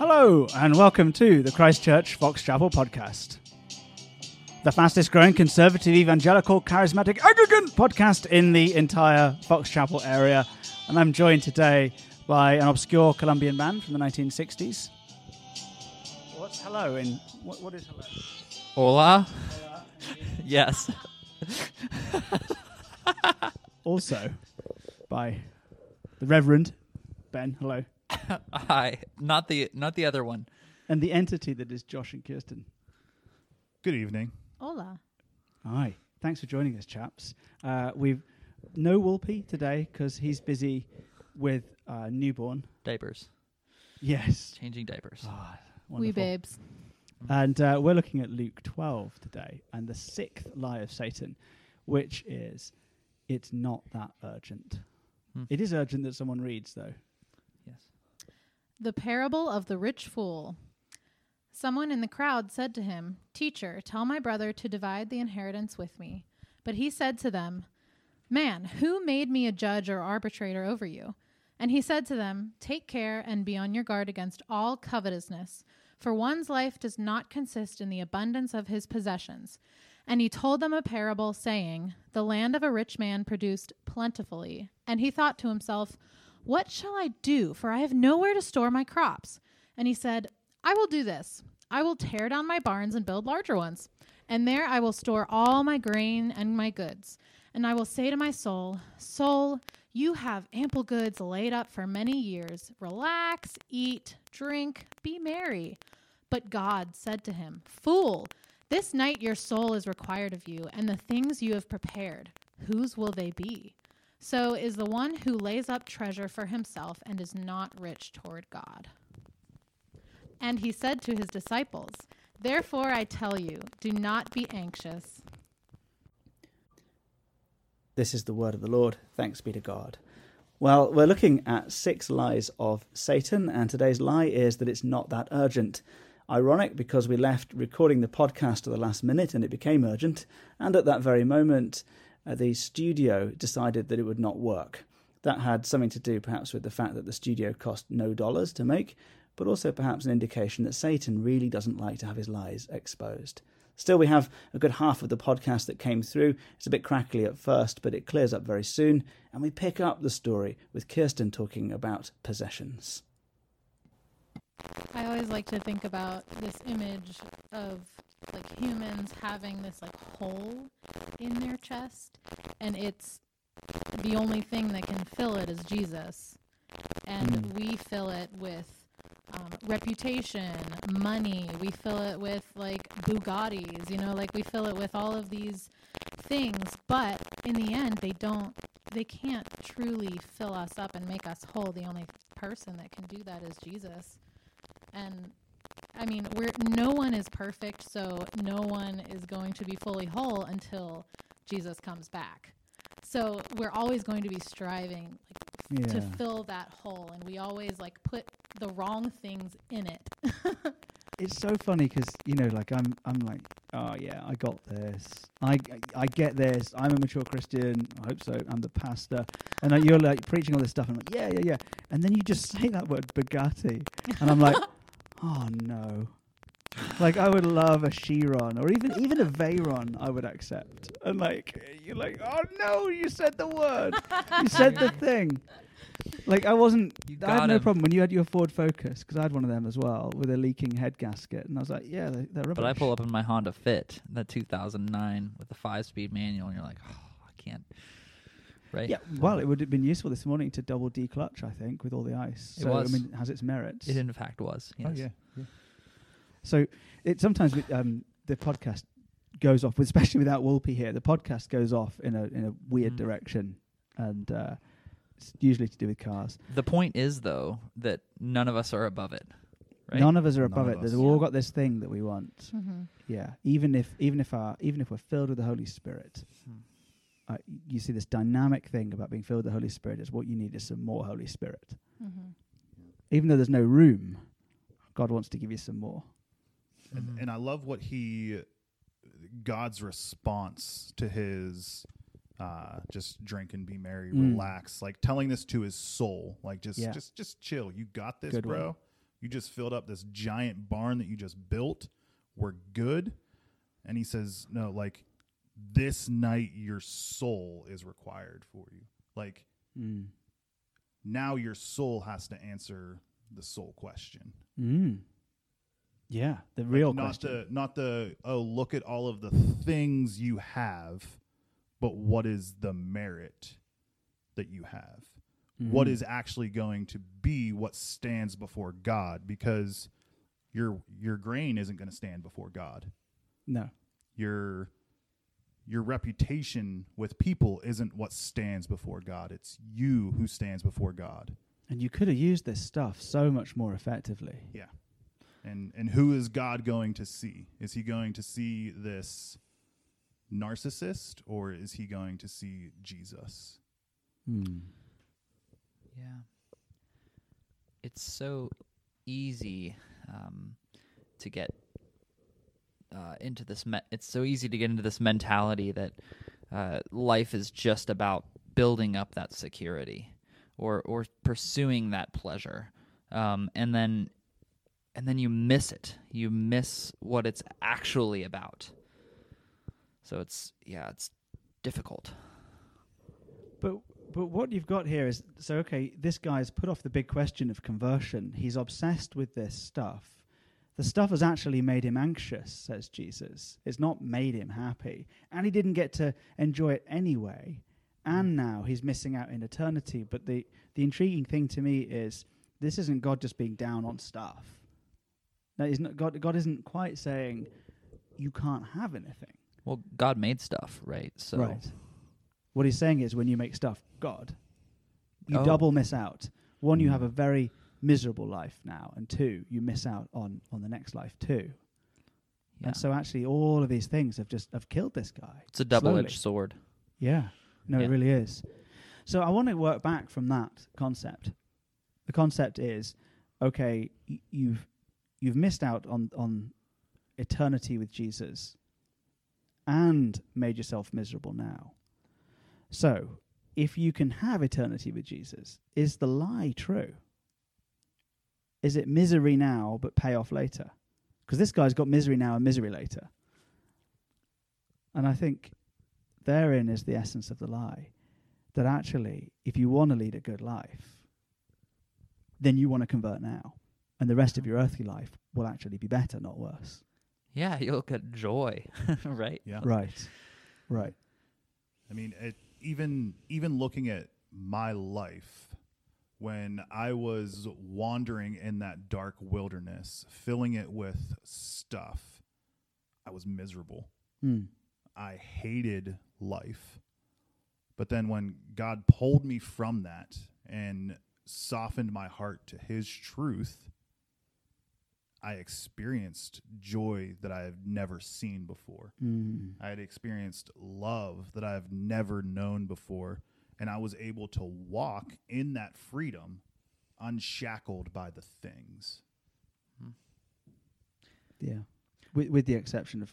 Hello, and welcome to the Christchurch Fox Chapel podcast, the fastest growing conservative, evangelical, charismatic, Anglican podcast in the entire Fox Chapel area. And I'm joined today by an obscure Colombian band from the 1960s. What's hello in what, what is hello? Hola. yes. Also by the Reverend Ben. Hello, Hi. Not the not the other one. and the entity that is Josh and Kirsten. Good evening. Hola. Hi. Thanks for joining us, chaps. Uh, we've no Wolpe today because he's busy with uh, newborn. Diapers. Yes. Changing diapers. Ah, We wonderful. babes. And uh, we're looking at Luke 12 today and the sixth lie of Satan, which is it's not that urgent. Hmm. It is urgent that someone reads, though. Yes. The parable of the rich fool. Someone in the crowd said to him, Teacher, tell my brother to divide the inheritance with me. But he said to them, Man, who made me a judge or arbitrator over you? And he said to them, Take care and be on your guard against all covetousness, for one's life does not consist in the abundance of his possessions. And he told them a parable, saying, The land of a rich man produced plentifully. And he thought to himself, What shall I do? For I have nowhere to store my crops. And he said, I will do this. I will tear down my barns and build larger ones. And there I will store all my grain and my goods. And I will say to my soul, Soul, you have ample goods laid up for many years. Relax, eat, drink, be merry. But God said to him, Fool, this night your soul is required of you, and the things you have prepared, whose will they be? So is the one who lays up treasure for himself and is not rich toward God. And he said to his disciples, Therefore I tell you, do not be anxious. This is the word of the Lord. Thanks be to God. Well, we're looking at six lies of Satan, and today's lie is that it's not that urgent. Ironic because we left recording the podcast at the last minute and it became urgent, and at that very moment, Uh, the studio decided that it would not work. That had something to do perhaps with the fact that the studio cost no dollars to make, but also perhaps an indication that Satan really doesn't like to have his lies exposed. Still, we have a good half of the podcast that came through. It's a bit crackly at first, but it clears up very soon, and we pick up the story with Kirsten talking about possessions. I always like to think about this image of like humans having this like hole in their chest and it's the only thing that can fill it is Jesus. And Mm. we fill it with um, reputation, money. We fill it with like Bugattis, you know, like we fill it with all of these things. But in the end, they don't, they can't truly fill us up and make us whole. The only person that can do that is Jesus. And I mean, we're no one is perfect, so no one is going to be fully whole until Jesus comes back. So we're always going to be striving like, to fill that hole, and we always like put the wrong things in it. It's so funny because you know, like I'm, I'm like, oh yeah, I got this. I, I get this. I'm a mature Christian. I hope so. I'm the pastor, and like, you're like preaching all this stuff. I'm like, yeah, yeah, yeah. And then you just say that word Bugatti, and I'm like, oh no. Like I would love a Chiron or even even a Veyron. I would accept. And like you're like, oh no, you said the word. You said the thing. Like I wasn't. I had got no him. problem when you had your Ford Focus because I had one of them as well with a leaking head gasket, and I was like, yeah, they're, they're rubbish. But I pull up in my Honda Fit, that 2009 with the five-speed manual, and you're like, oh, I can't. Right? Yeah, well, it would have been useful this morning to double declutch, I think, with all the ice. It So was. I mean, it has its merits. It in fact was. Yes. Oh yeah. yeah. So it sometimes we- um, the podcast goes off, especially without Wolpe here. The podcast goes off in a in a weird Mm. direction, and uh, it's usually to do with cars. The point is, though, that none of us are above it. Right? None of us are None above it. us. We've all got this thing that we want. mm-hmm. Yeah, even if even if our even if we're filled with the Holy Spirit, Hmm. Uh, you see this dynamic thing about being filled with the Holy Spirit is what you need is some more Holy Spirit. Mm-hmm. Even though there's no room, God wants to give you some more. And, Mhm. and I love what he, God's response to his, uh, just drink and be merry, Mm. relax, like telling this to his soul, like just, Yeah. just, just chill. You got this, Good one. bro. You just filled up this giant barn that you just built. We're good. And he says, No, like this night your soul is required for you. Like Mm. now your soul has to answer the soul question. Mm. Yeah, the Like, real not question. the not the oh look at all of the things you have, but what is the merit that you have? What Mhm. is actually going to be what stands before God? Because your your grain isn't going to stand before God. no. Your your reputation with people isn't what stands before God. It's you who stands before God. And you could have used this stuff so much more effectively. Yeah. And and who is God going to see? Is he going to see this narcissist or is he going to see Jesus? Mm. Yeah. It's so easy um, to get uh, into this. Me- it's so easy to get into this mentality that uh, life is just about building up that security or or pursuing that pleasure, um, and then and then you miss it. You miss what it's actually about. So it's yeah, it's difficult. But but what you've got here is so okay. This guy's put off the big question of conversion. He's obsessed with this stuff. The stuff has actually made him anxious, says Jesus. It's not made him happy, and he didn't get to enjoy it anyway. And now he's missing out in eternity. But the the intriguing thing to me is this isn't God just being down on stuff. No, he's not, God God isn't quite saying you can't have anything. Well, God made stuff, right? So Right. What he's saying is when you make stuff God, you Oh. double miss out. One, you Mm. have a very miserable life now, and two, you miss out on on the next life too. yeah. And so actually, all of these things have just have killed this guy. it's a double-edged sword. Yeah, no, Yeah. it really is. So I want to work back from that concept. The concept is, okay, y- you've you've missed out on on eternity with Jesus, and made yourself miserable now. So, if you can have eternity with Jesus, is the lie true? Is it misery now but pay off later? Because this guy's got misery now and misery later. And I think therein is the essence of the lie. That actually, if you want to lead a good life, then you want to convert now. And the rest of your earthly life will actually be better, not worse. Yeah, you'll get joy, right? Yeah. Right. Right. I mean, it, even even looking at my life when I was wandering in that dark wilderness, filling it with stuff, I was miserable. Mm. I hated life. But then when God pulled me from that and softened my heart to his truth, I experienced joy that I have never seen before. Mm. I had experienced love that I've never known before. And I was able to walk in that freedom unshackled by the things. Yeah. With, with the exception of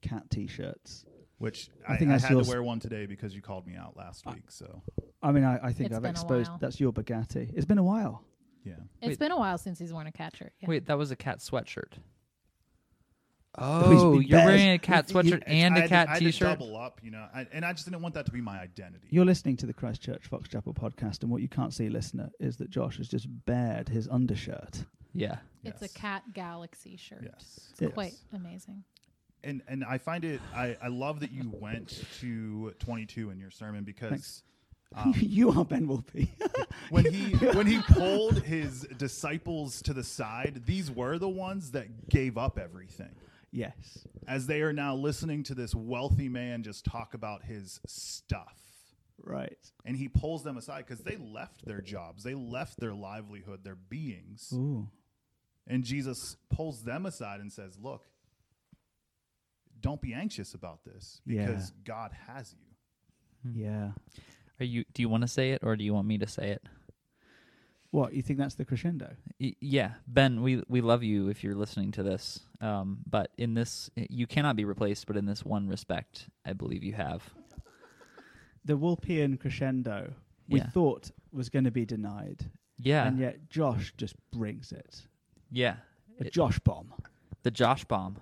cat t shirts. Which I I, think I that's had to wear one today because you called me out last week. So, I mean, I, I think It's I've exposed. That's your Bugatti. It's been a while. yeah. It's Wait. been a while since he's worn a cat shirt. Yeah. Wait, that was a cat sweatshirt. These Oh, big you're bears. wearing a cat You- sweatshirt and I a had to- cat I had to t-shirt. double up, you know, I, and I just didn't want that to be my identity. You're listening to the Christchurch Fox Chapel podcast, and what you can't see, listener, is that Josh has just bared his undershirt. Yeah, It's Yes. a cat galaxy shirt. Yes. It's Yes. quite amazing. and and I find it I, I love that you went to 22 in your sermon because Thanks. um, you are Ben Wolpe. when he when he pulled his disciples to the side, these were the ones that gave up everything. Yes. As they are now listening to this wealthy man just talk about his stuff. Right. And he pulls them aside because they left their jobs, they left their livelihood, their beings. Ooh. And Jesus pulls them aside and says, Look, don't be anxious about this Yeah. because God has you. Yeah. Are you? Do you want to say it or do you want me to say it? What you think that's the crescendo? Y- yeah, Ben, we we love you if you're listening to this. Um, but in this, you cannot be replaced. But in this one respect, I believe you have. The Wolpian crescendo we Yeah. thought was going to be denied. Yeah. and yet Josh just brings it. yeah. A It- Josh bomb. the Josh bomb.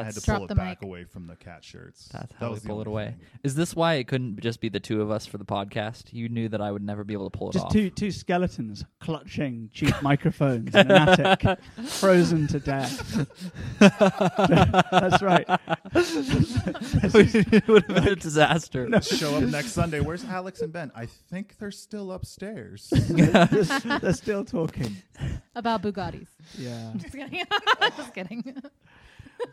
I had to pull it back mic. away from the cat shirts. That's That how we was the pull it away. thing. Is this why it couldn't just be the two of us for the podcast? You knew that I would never be able to pull it Just off. two two skeletons clutching cheap microphones in an attic, frozen to death. That's right. it would have been a disaster. Show up next Sunday. Where's Alex and Ben? I think they're still upstairs. They're still talking. About Bugattis. Yeah. Just kidding. Just kidding.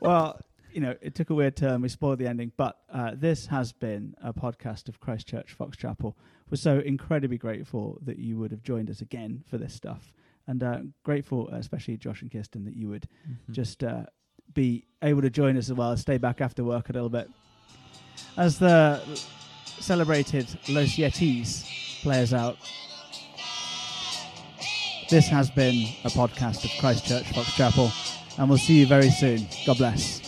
Well, you know, it took a weird turn. We spoiled the ending, but uh, this has been a podcast of Christchurch Fox Chapel. We're so incredibly grateful that you would have joined us again for this stuff, and uh, grateful, especially Josh and Kirsten, that you would Mhm. just uh, be able to join us as well, stay back after work a little bit. As the celebrated Los Yetis plays out, this has been a podcast of Christchurch Fox Chapel, and we'll see you very soon. God bless.